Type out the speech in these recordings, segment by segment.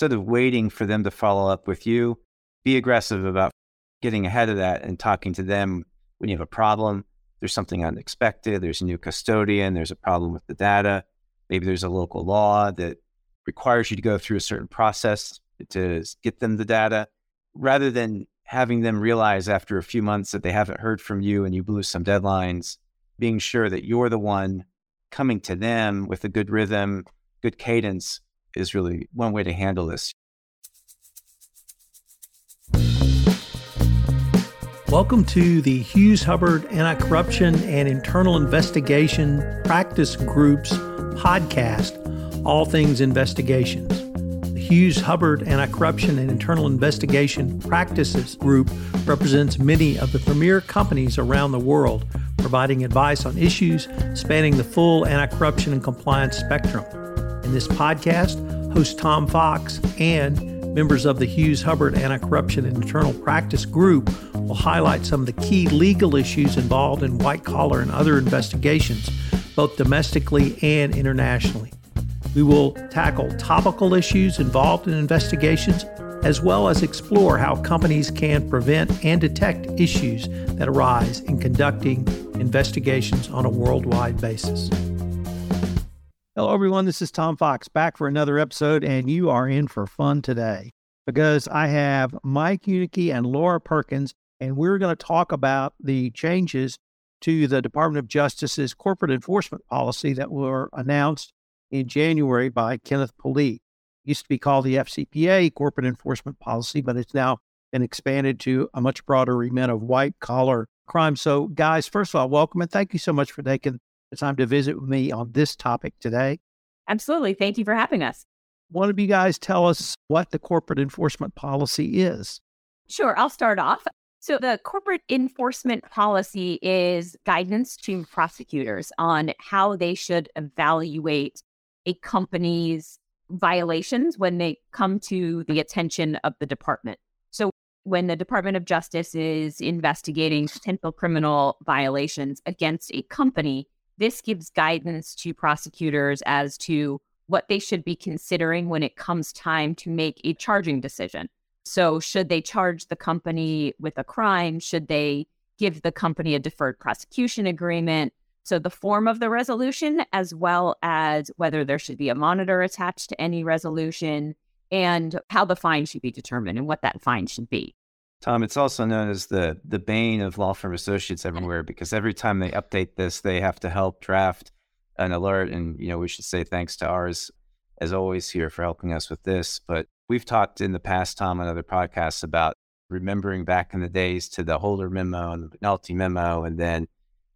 instead of waiting for them to follow up with you, be aggressive about getting ahead of that and talking to them when you have a problem. There's something unexpected, there's a new custodian, there's a problem with the data. Maybe there's a local law that requires you to go through a certain process to get them the data. Rather than having them realize after a few months that they haven't heard from you and you blew some deadlines, being sure that you're the one coming to them with a good rhythm, good cadence is really one way to handle this. Welcome to the Hughes Hubbard Anti Corruption and Internal Investigation Practice Group's podcast, All Things Investigations. The Hughes Hubbard Anti Corruption and Internal Investigation Practices Group represents many of the premier companies around the world, providing advice on issues spanning the full anti corruption and compliance spectrum. In this podcast, host Tom Fox and members of the Hughes Hubbard Anti Corruption and Internal Practice Group will highlight some of the key legal issues involved in white collar and other investigations, both domestically and internationally. We will tackle topical issues involved in investigations, as well as explore how companies can prevent and detect issues that arise in conducting investigations on a worldwide basis. Hello, everyone. This is Tom Fox back for another episode, and you are in for fun today because I have Mike Huneke and Laura Perkins and we're going to talk about the changes to the Department of Justice's corporate enforcement policy that were announced in January by Kenneth Polite. It used to be called the FCPA corporate enforcement policy, but it's now been expanded to a much broader remit of white collar crime. So, guys, first of all, welcome and thank you so much for taking the time to visit with me on this topic today. Absolutely. Thank you for having us. One of you guys tell us what the corporate enforcement policy is. Sure. I'll start off. So, the corporate enforcement policy is guidance to prosecutors on how they should evaluate a company's violations when they come to the attention of the department. So, when the Department of Justice is investigating potential criminal violations against a company, this gives guidance to prosecutors as to what they should be considering when it comes time to make a charging decision. So, should they charge the company with a crime? Should they give the company a deferred prosecution agreement? So, the form of the resolution, as well as whether there should be a monitor attached to any resolution and how the fine should be determined and what that fine should be. Tom, it's also known as the the bane of law firm associates mm-hmm. everywhere because every time they update this, they have to help draft an alert. And you know, we should say thanks to ours as always here for helping us with this. But We've talked in the past, Tom, on other podcasts about remembering back in the days to the Holder memo and the McNulty memo, and then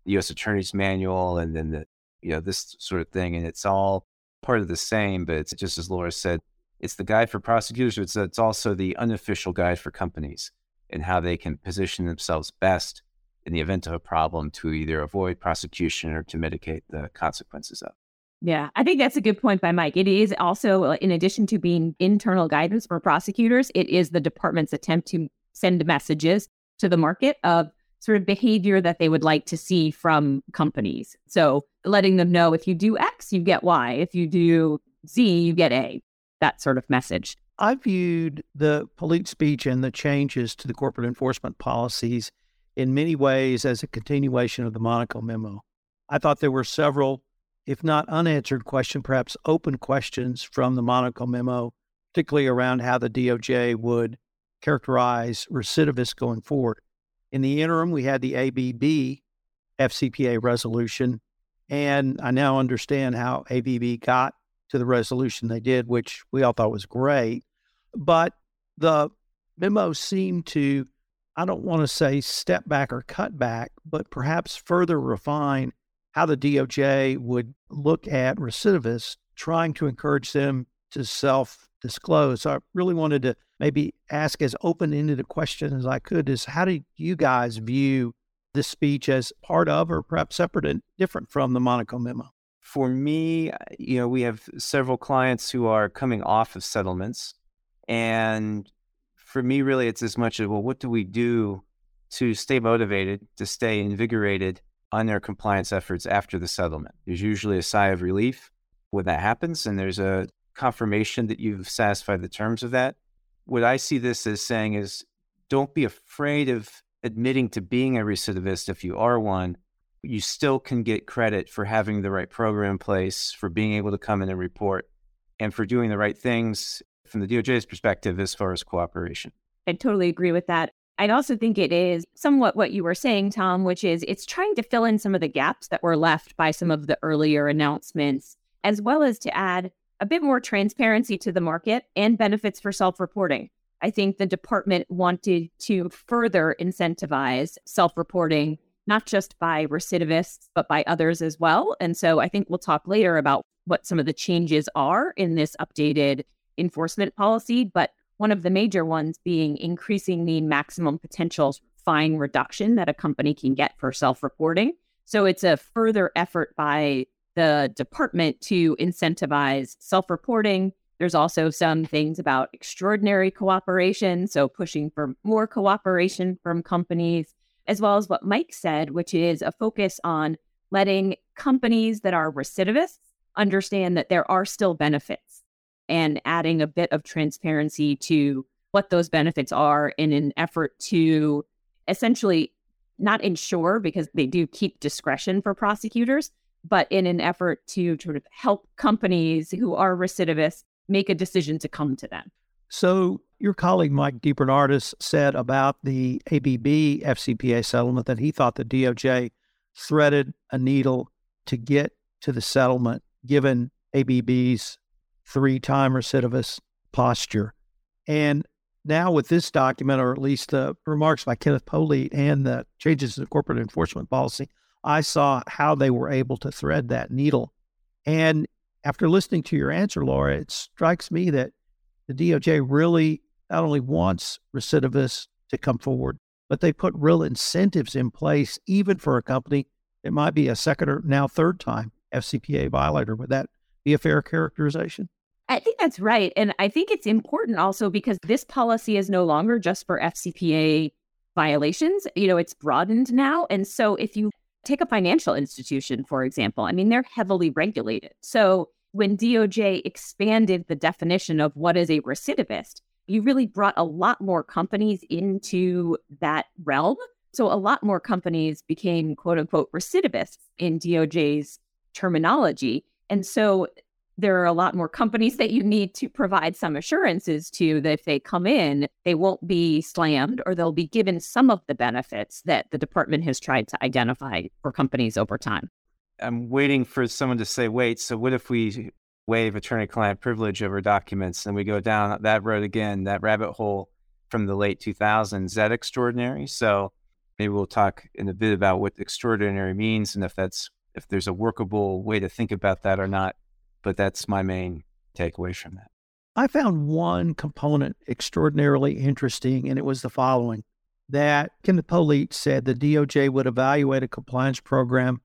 the U.S. Attorney's Manual, and then the you know this sort of thing, and it's all part of the same. But it's just as Laura said, it's the guide for prosecutors. It's it's also the unofficial guide for companies and how they can position themselves best in the event of a problem to either avoid prosecution or to mitigate the consequences of. Yeah, I think that's a good point by Mike. It is also, uh, in addition to being internal guidance for prosecutors, it is the department's attempt to send messages to the market of sort of behavior that they would like to see from companies. So letting them know if you do X, you get Y. If you do Z, you get A. That sort of message. I viewed the Polite speech and the changes to the corporate enforcement policies in many ways as a continuation of the Monaco memo. I thought there were several if not unanswered question, perhaps open questions from the Monaco memo, particularly around how the DOJ would characterize recidivists going forward. In the interim, we had the ABB FCPA resolution, and I now understand how ABB got to the resolution they did, which we all thought was great. But the memo seemed to, I don't want to say step back or cut back, but perhaps further refine how the DOJ would look at recidivists, trying to encourage them to self disclose. So I really wanted to maybe ask as open ended a question as I could is how do you guys view this speech as part of or perhaps separate and different from the Monaco memo? For me, uh, you know, we have several clients who are coming off of settlements. And for me, really, it's as much as, well, what do we do to stay motivated, to stay invigorated on their compliance efforts after the settlement. There's usually a sigh of relief when that happens, and there's a confirmation that you've satisfied the terms of that. What I see this as saying is don't be afraid of admitting to being a recidivist if you are one. You still can get credit for having the right program in place, for being able to come in and report, and for doing the right things from the DOJ's perspective as far as cooperation. I totally agree with that. I also think it is somewhat what you were saying, Tom, which is it's trying to fill in some of the gaps that were left by some of the earlier announcements, as well as to add a bit more transparency to the market and benefits for self reporting. I think the department wanted to further incentivize self reporting, not just by recidivists, but by others as well. And so I think we'll talk later about what some of the changes are in this updated enforcement policy. But one of the major ones being increasing the maximum potential fine reduction that a company can get for self reporting. So it's a further effort by the department to incentivize self reporting. There's also some things about extraordinary cooperation, so pushing for more cooperation from companies, as well as what Mike said, which is a focus on letting companies that are recidivists understand that there are still benefits and adding a bit of transparency to what those benefits are in an effort to essentially not ensure because they do keep discretion for prosecutors, but in an effort to sort of help companies who are recidivists make a decision to come to them. So, your colleague Mike DeBernardis said about the ABB FCPA settlement that he thought the DOJ threaded a needle to get to the settlement given ABB's three time recidivist posture. And now, with this document, or at least the remarks by Kenneth Polite and the changes in corporate enforcement policy, I saw how they were able to thread that needle. And after listening to your answer, Laura, it strikes me that the DOJ really not only wants recidivists to come forward, but they put real incentives in place, even for a company that might be a second or now third time FCPA violator. Would that be a fair characterization? I think that's right. And I think it's important also because this policy is no longer just for FCPA violations. You know, it's broadened now. And so if you take a financial institution, for example, I mean, they're heavily regulated. So when DOJ expanded the definition of what is a recidivist, you really brought a lot more companies into that realm. So a lot more companies became quote unquote recidivists in DOJ's terminology. And so there are a lot more companies that you need to provide some assurances to that if they come in, they won't be slammed or they'll be given some of the benefits that the department has tried to identify for companies over time. I'm waiting for someone to say, wait, so what if we waive attorney client privilege over documents and we go down that road again, that rabbit hole from the late 2000s? Is that extraordinary? So maybe we'll talk in a bit about what extraordinary means and if that's if there's a workable way to think about that or not but that's my main takeaway from that. I found one component extraordinarily interesting, and it was the following that Kenneth Polite said the DOJ would evaluate a compliance program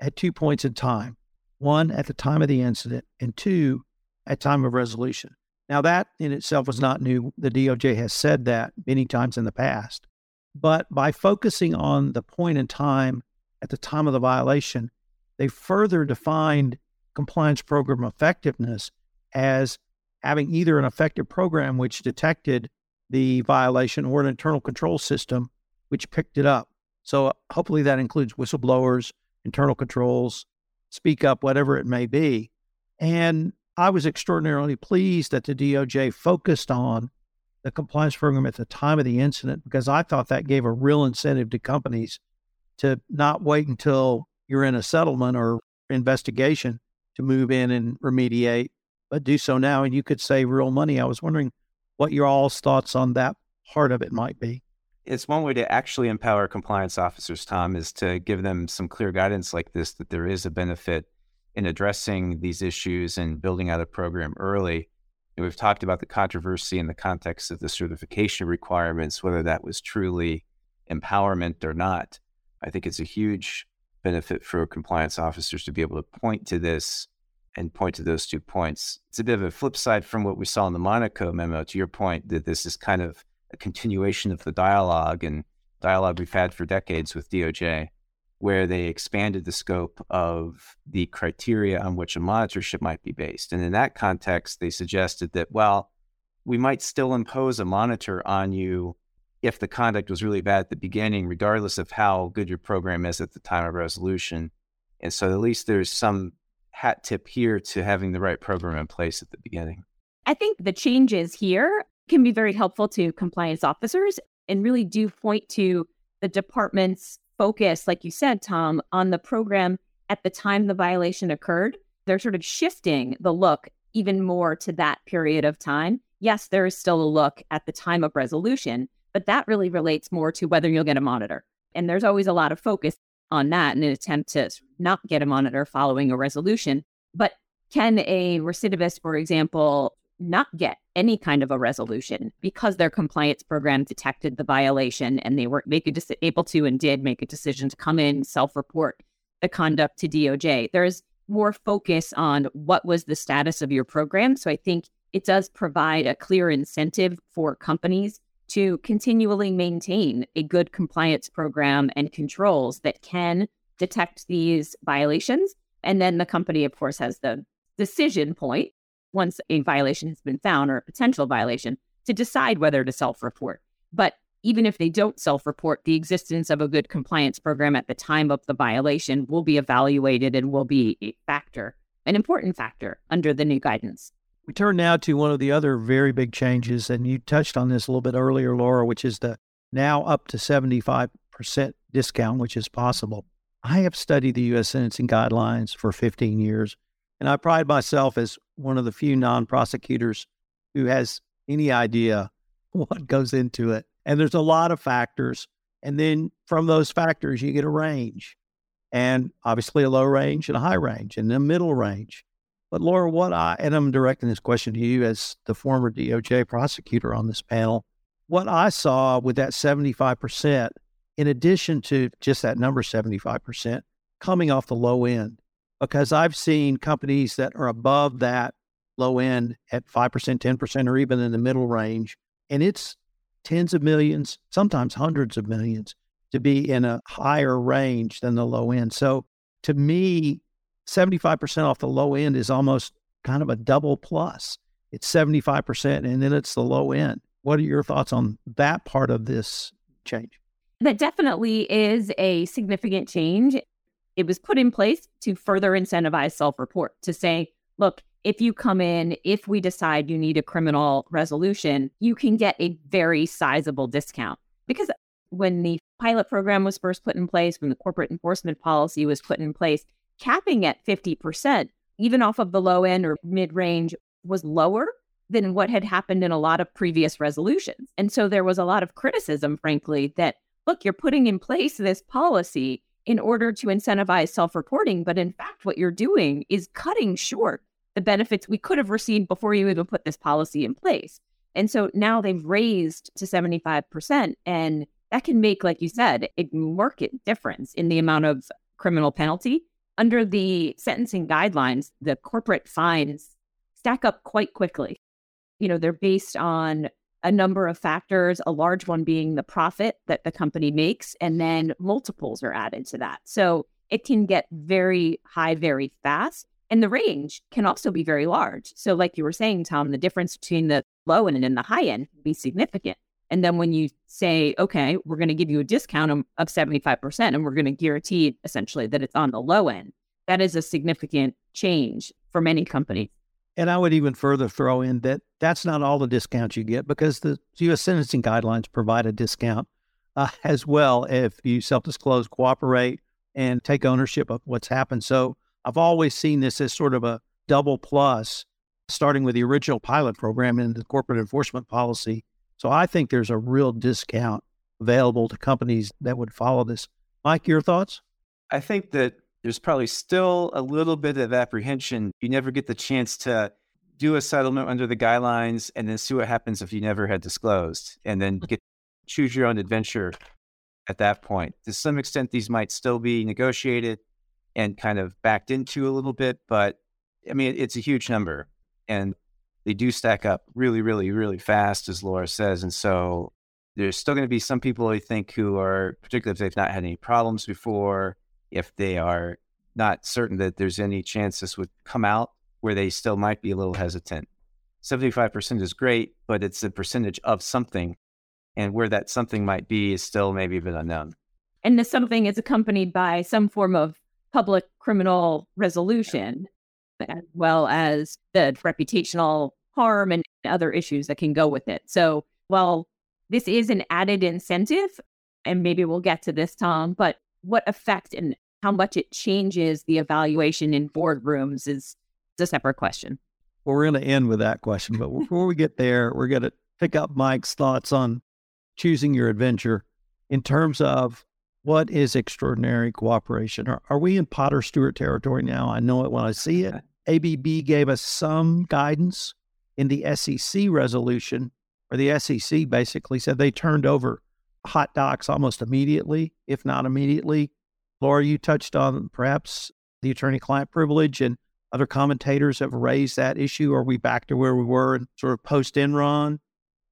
at two points in time one, at the time of the incident, and two, at time of resolution. Now, that in itself was not new. The DOJ has said that many times in the past. But by focusing on the point in time at the time of the violation, they further defined compliance program effectiveness as having either an effective program which detected the violation or an internal control system which picked it up. So hopefully that includes whistleblowers, internal controls, speak up, whatever it may be. And I was extraordinarily pleased that the DOJ focused on the compliance program at the time of the incident because I thought that gave a real incentive to companies to not wait until you're in a settlement or investigation to move in and remediate, but do so now. And you could save real money. I was wondering what your all's thoughts on that part of it might be. It's one way to actually empower compliance officers, Tom, is to give them some clear guidance like this that there is a benefit in addressing these issues and building out a program early. And we've talked about the controversy in the context of the certification requirements, whether that was truly empowerment or not. I think it's a huge benefit for compliance officers to be able to point to this and point to those two points. It's a bit of a flip side from what we saw in the Monaco memo, to your point, that this is kind of a continuation of the dialogue and dialogue we've had for decades with DOJ. where they expanded the scope of the criteria on which a monitorship might be based. And in that context, they suggested that, well, we might still impose a monitor on you if the conduct was really bad at the beginning, regardless of how good your program is at the time of resolution. And so at least there's some hat tip here to having the right program in place at the beginning. I think the changes here can be very helpful to compliance officers and really do point to the department's focus, like you said, Tom, on the program at the time the violation occurred. They're sort of shifting the look even more to that period of time. Yes, there is still a look at the time of resolution, but that really relates more to whether you'll get a monitor. And there's always a lot of focus on that in an attempt to not get a monitor following a resolution. But can a recidivist, for example, not get any kind of a resolution because their compliance program detected the violation and they were make a de- able to and did make a decision to come in self-report the conduct to DOJ. There's more focus on what was the status of your program. So I think it does provide a clear incentive for companies to continually maintain a good compliance program and controls that can detect these violations. And then the company, of course, has the decision point once a violation has been found or a potential violation to decide whether to self report. But even if they don't self report, the existence of a good compliance program at the time of the violation will be evaluated and will be a factor, an important factor under the new guidance. We turn now to one of the other very big changes, and you touched on this a little bit earlier, Laura, which is the now up to 75% discount, which is possible. I have studied the U.S. sentencing guidelines for 15 years, and I pride myself as one of the few non prosecutors who has any idea what goes into it. And there's a lot of factors. And then from those factors, you get a range and obviously a low range and a high range and a middle range. But Laura, what I, and I'm directing this question to you as the former DOJ prosecutor on this panel, what I saw with that 75%, in addition to just that number 75%, coming off the low end, because I've seen companies that are above that low end at 5%, 10%, or even in the middle range. And it's tens of millions, sometimes hundreds of millions to be in a higher range than the low end. So to me, 75% off the low end is almost kind of a double plus. It's 75% and then it's the low end. What are your thoughts on that part of this change? That definitely is a significant change. It was put in place to further incentivize self report to say, look, if you come in, if we decide you need a criminal resolution, you can get a very sizable discount. Because when the pilot program was first put in place, when the corporate enforcement policy was put in place, capping at 50%, even off of the low end or mid range, was lower than what had happened in a lot of previous resolutions. And so there was a lot of criticism, frankly, that look, you're putting in place this policy in order to incentivize self reporting. But in fact, what you're doing is cutting short the benefits we could have received before you even put this policy in place. And so now they've raised to 75%. And that can make, like you said, a market difference in the amount of criminal penalty. Under the sentencing guidelines, the corporate fines stack up quite quickly. You know, they're based on a number of factors, a large one being the profit that the company makes, and then multiples are added to that. So it can get very high very fast. And the range can also be very large. So, like you were saying, Tom, the difference between the low end and the high end can be significant. And then when you say, okay, we're going to give you a discount of, of 75%, and we're going to guarantee essentially that it's on the low end, that is a significant change for many companies. And I would even further throw in that that's not all the discounts you get because the U.S. sentencing guidelines provide a discount uh, as well if you self disclose, cooperate, and take ownership of what's happened. So I've always seen this as sort of a double plus, starting with the original pilot program and the corporate enforcement policy. So I think there's a real discount available to companies that would follow this. Mike, your thoughts? I think that there's probably still a little bit of apprehension. You never get the chance to do a settlement under the guidelines and then see what happens if you never had disclosed and then get choose your own adventure at that point. To some extent, these might still be negotiated and kind of backed into a little bit, but I mean, it's a huge number and they do stack up really, really, really fast, as Laura says. And so there's still going to be some people I think who are, particularly if they've not had any problems before, if they are not certain that there's any chance this would come out where they still might be a little hesitant. 75% is great, but it's a percentage of something. And where that something might be is still maybe a bit unknown. And the something is accompanied by some form of public criminal resolution, as well as the reputational harm and other issues that can go with it. So while this is an added incentive, and maybe we'll get to this, Tom, but what effect and how much it changes the evaluation in boardrooms is a separate question. Well, we're going to end with that question. But before we get there, we're going to pick up Mike's thoughts on choosing your adventure in terms of what is extraordinary cooperation. Are, are we in Potter Stewart territory now? I know it when I see it. ABB gave us some guidance in the SEC resolution, where the SEC basically said they turned over hot docs almost immediately, if not immediately. Laura, you touched on perhaps the attorney client privilege and other commentators have raised that issue. Are we back to where we were sort of post Enron?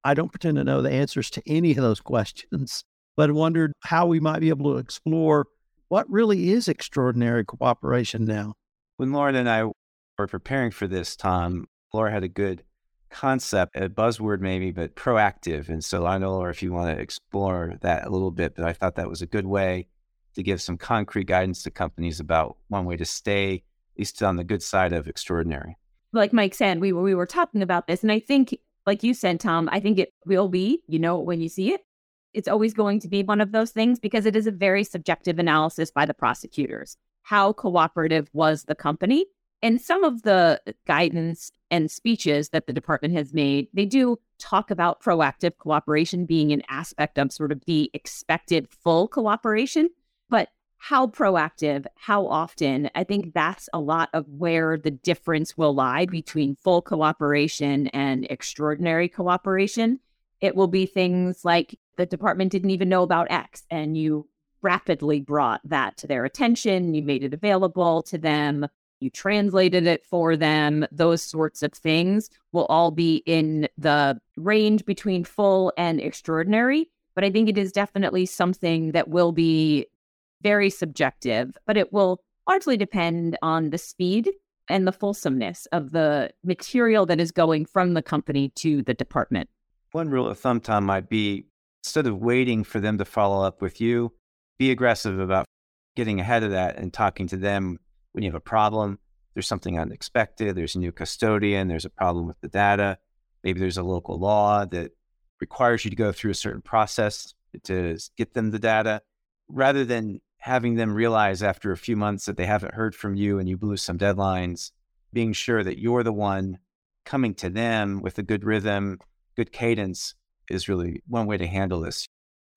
I don't pretend to know the answers to any of those questions, but wondered how we might be able to explore what really is extraordinary cooperation now. When Lauren and I were preparing for this, Tom, Laura had a good concept, a buzzword maybe, but proactive. And so I know, Laura, if you want to explore that a little bit, but I thought that was a good way to give some concrete guidance to companies about one way to stay least on the good side of extraordinary. Like Mike said, we were, we were talking about this, and I think, like you said, Tom, I think it will be. You know, when you see it, it's always going to be one of those things because it is a very subjective analysis by the prosecutors. How cooperative was the company? And some of the guidance and speeches that the department has made, they do talk about proactive cooperation being an aspect of sort of the expected full cooperation. How proactive, how often, I think that's a lot of where the difference will lie between full cooperation and extraordinary cooperation. It will be things like the department didn't even know about X and you rapidly brought that to their attention, you made it available to them, you translated it for them, those sorts of things will all be in the range between full and extraordinary. But I think it is definitely something that will be very subjective, but it will largely depend on the speed and the fulsomeness of the material that is going from the company to the department. One rule of thumb, Tom, might be instead of waiting for them to follow up with you, be aggressive about getting ahead of that and talking to them when you have a problem. There's something unexpected, there's a new custodian, there's a problem with the data. Maybe there's a local law that requires you to go through a certain process to get them the data. Rather than having them realize after a few months that they haven't heard from you and you blew some deadlines, being sure that you're the one coming to them with a good rhythm, good cadence is really one way to handle this.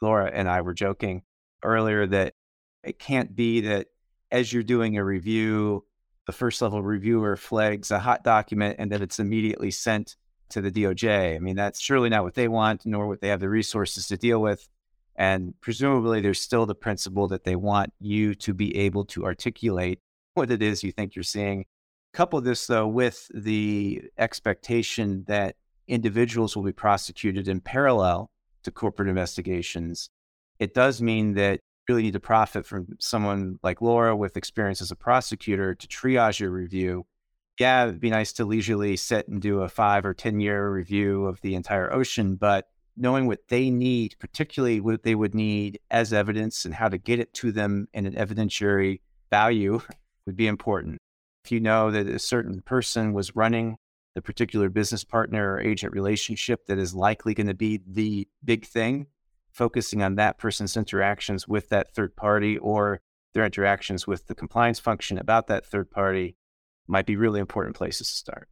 Laura and I were joking earlier that it can't be that as you're doing a review, the first level reviewer flags a hot document and then it's immediately sent to the DOJ. I mean, that's surely not what they want, nor what they have the resources to deal with. And presumably, there's still the principle that they want you to be able to articulate what it is you think you're seeing. Couple this, though, with the expectation that individuals will be prosecuted in parallel to corporate investigations. It does mean that you really need to profit from someone like Laura with experience as a prosecutor to triage your review. Yeah, it'd be nice to leisurely sit and do a five or 10 year review of the entire ocean, but knowing what they need, particularly what they would need as evidence and how to get it to them in an evidentiary value would be important. If you know that a certain person was running the particular business partner or agent relationship that is likely going to be the big thing, focusing on that person's interactions with that third party or their interactions with the compliance function about that third party might be really important places to start.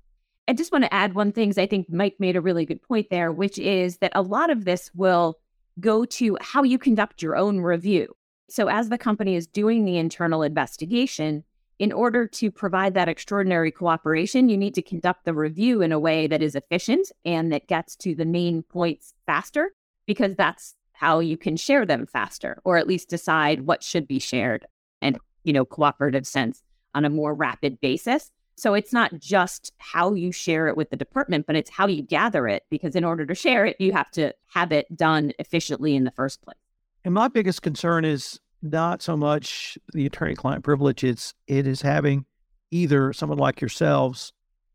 I just want to add one thing. I think Mike made a really good point there, which is that a lot of this will go to how you conduct your own review. So, as the company is doing the internal investigation, in order to provide that extraordinary cooperation, you need to conduct the review in a way that is efficient and that gets to the main points faster, because that's how you can share them faster, or at least decide what should be shared and, you know, cooperative sense on a more rapid basis. So it's not just how you share it with the department, but it's how you gather it. Because in order to share it, you have to have it done efficiently in the first place. And my biggest concern is not so much the attorney client privilege, it's it is having either someone like yourselves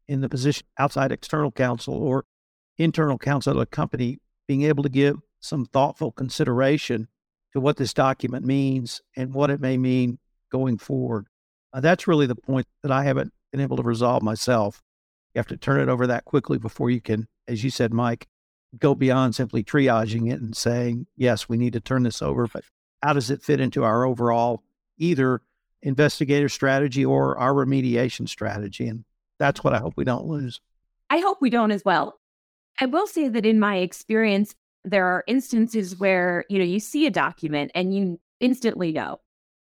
in the position outside external counsel or internal counsel of a company being able to give some thoughtful consideration to what this document means and what it may mean going forward. Uh, that's really the point that I haven't been able to resolve myself. You have to turn it over that quickly before you can, as you said, Mike, go beyond simply triaging it and saying, yes, we need to turn this over, but how does it fit into our overall either investigator strategy or our remediation strategy? And that's what I hope we don't lose. I hope we don't as well. I will say that in my experience, there are instances where, you know, you see a document and you instantly know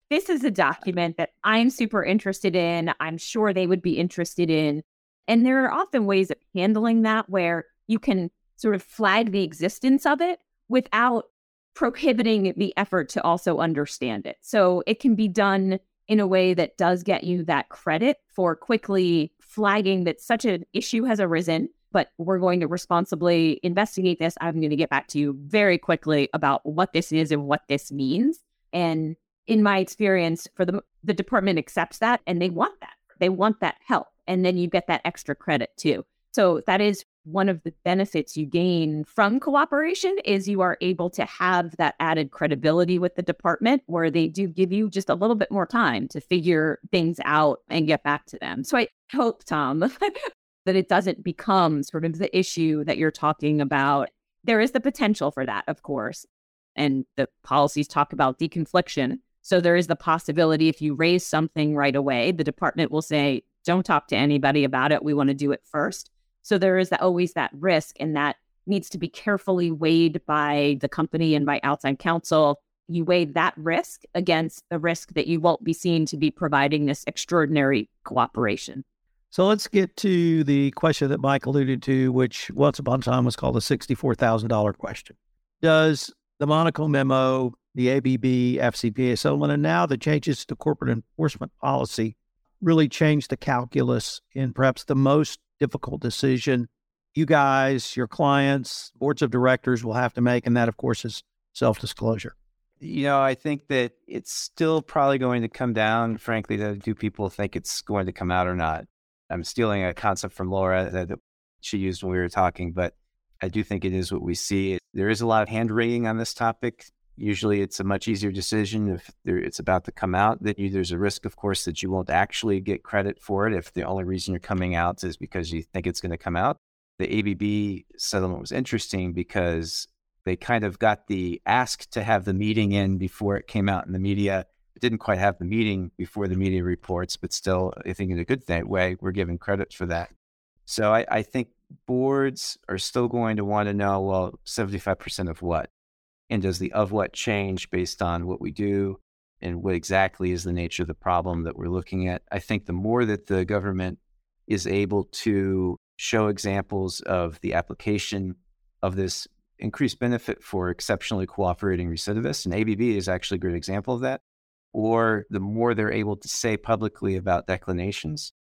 this is a document that I'm super interested in. I'm sure they would be interested in. And there are often ways of handling that where you can sort of flag the existence of it without prohibiting the effort to also understand it. So it can be done in a way that does get you that credit for quickly flagging that such an issue has arisen, but we're going to responsibly investigate this. I'm going to get back to you very quickly about what this is and what this means. And in my experience, for the the department accepts that and they want that. They want that help. And then you get that extra credit too. So that is one of the benefits you gain from cooperation is you are able to have that added credibility with the department where they do give you just a little bit more time to figure things out and get back to them. So I hope, Tom, that it doesn't become sort of the issue that you're talking about. There is the potential for that, of course. And the policies talk about deconfliction. So there is the possibility if you raise something right away, the department will say, don't talk to anybody about it. We want to do it first. So there is always that risk, and that needs to be carefully weighed by the company and by outside counsel. You weigh that risk against the risk that you won't be seen to be providing this extraordinary cooperation. So let's get to the question that Mike alluded to, which once upon a time was called the $64,000 question. Does the Monaco memo, the ABB, FCPA settlement, and now the changes to corporate enforcement policy really change the calculus in perhaps the most difficult decision you guys, your clients, boards of directors will have to make. And that, of course, is self disclosure. You know, I think that it's still probably going to come down, frankly, to do people think it's going to come out or not? I'm stealing a concept from Laura that she used when we were talking, but I do think it is what we see. There is a lot of hand wringing on this topic. Usually, it's a much easier decision if it's about to come out. That you, there's a risk, of course, that you won't actually get credit for it if the only reason you're coming out is because you think it's going to come out. The ABB settlement was interesting because they kind of got the ask to have the meeting in before it came out in the media. It didn't quite have the meeting before the media reports, but still, I think in a good way, we're given credit for that. So I, I think boards are still going to want to know well, 75% of what? And does the of what change based on what we do and what exactly is the nature of the problem that we're looking at? I think the more that the government is able to show examples of the application of this increased benefit for exceptionally cooperating recidivists, and ABB is actually a great example of that, or the more they're able to say publicly about declinations,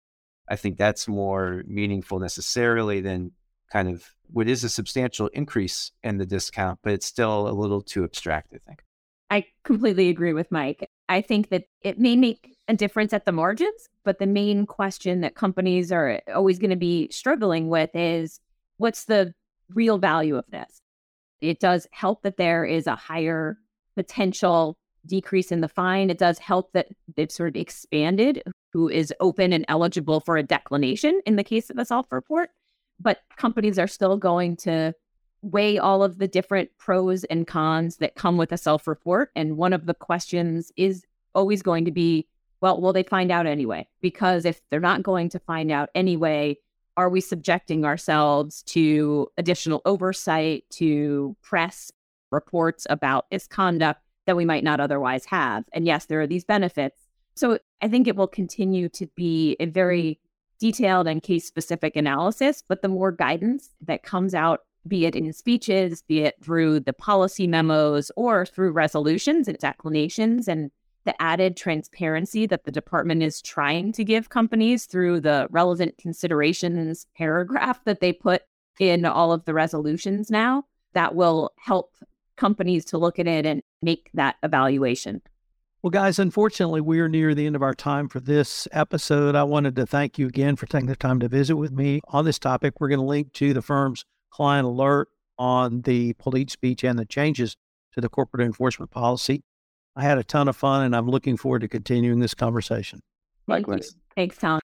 I think that's more meaningful necessarily than kind of what is a substantial increase in the discount, but it's still a little too abstract, I think. I completely agree with Mike. I think that it may make a difference at the margins, but the main question that companies are always going to be struggling with is what's the real value of this? It does help that there is a higher potential decrease in the fine. It does help that they've sort of expanded who is open and eligible for a declination in the case of a self report but companies are still going to weigh all of the different pros and cons that come with a self report. And one of the questions is always going to be well, will they find out anyway? Because if they're not going to find out anyway, are we subjecting ourselves to additional oversight, to press reports about misconduct that we might not otherwise have? And yes, there are these benefits. So I think it will continue to be a very detailed and case specific analysis, but the more guidance that comes out, be it in speeches, be it through the policy memos or through resolutions and declinations, and the added transparency that the department is trying to give companies through the relevant considerations paragraph that they put in all of the resolutions now, that will help companies to look at it and make that evaluation. Well, guys, unfortunately, we are near the end of our time for this episode. I wanted to thank you again for taking the time to visit with me on this topic. We're going to link to the firm's client alert on the Polite speech and the changes to the corporate enforcement policy. I had a ton of fun and I'm looking forward to continuing this conversation. Likewise. Thanks, Tom.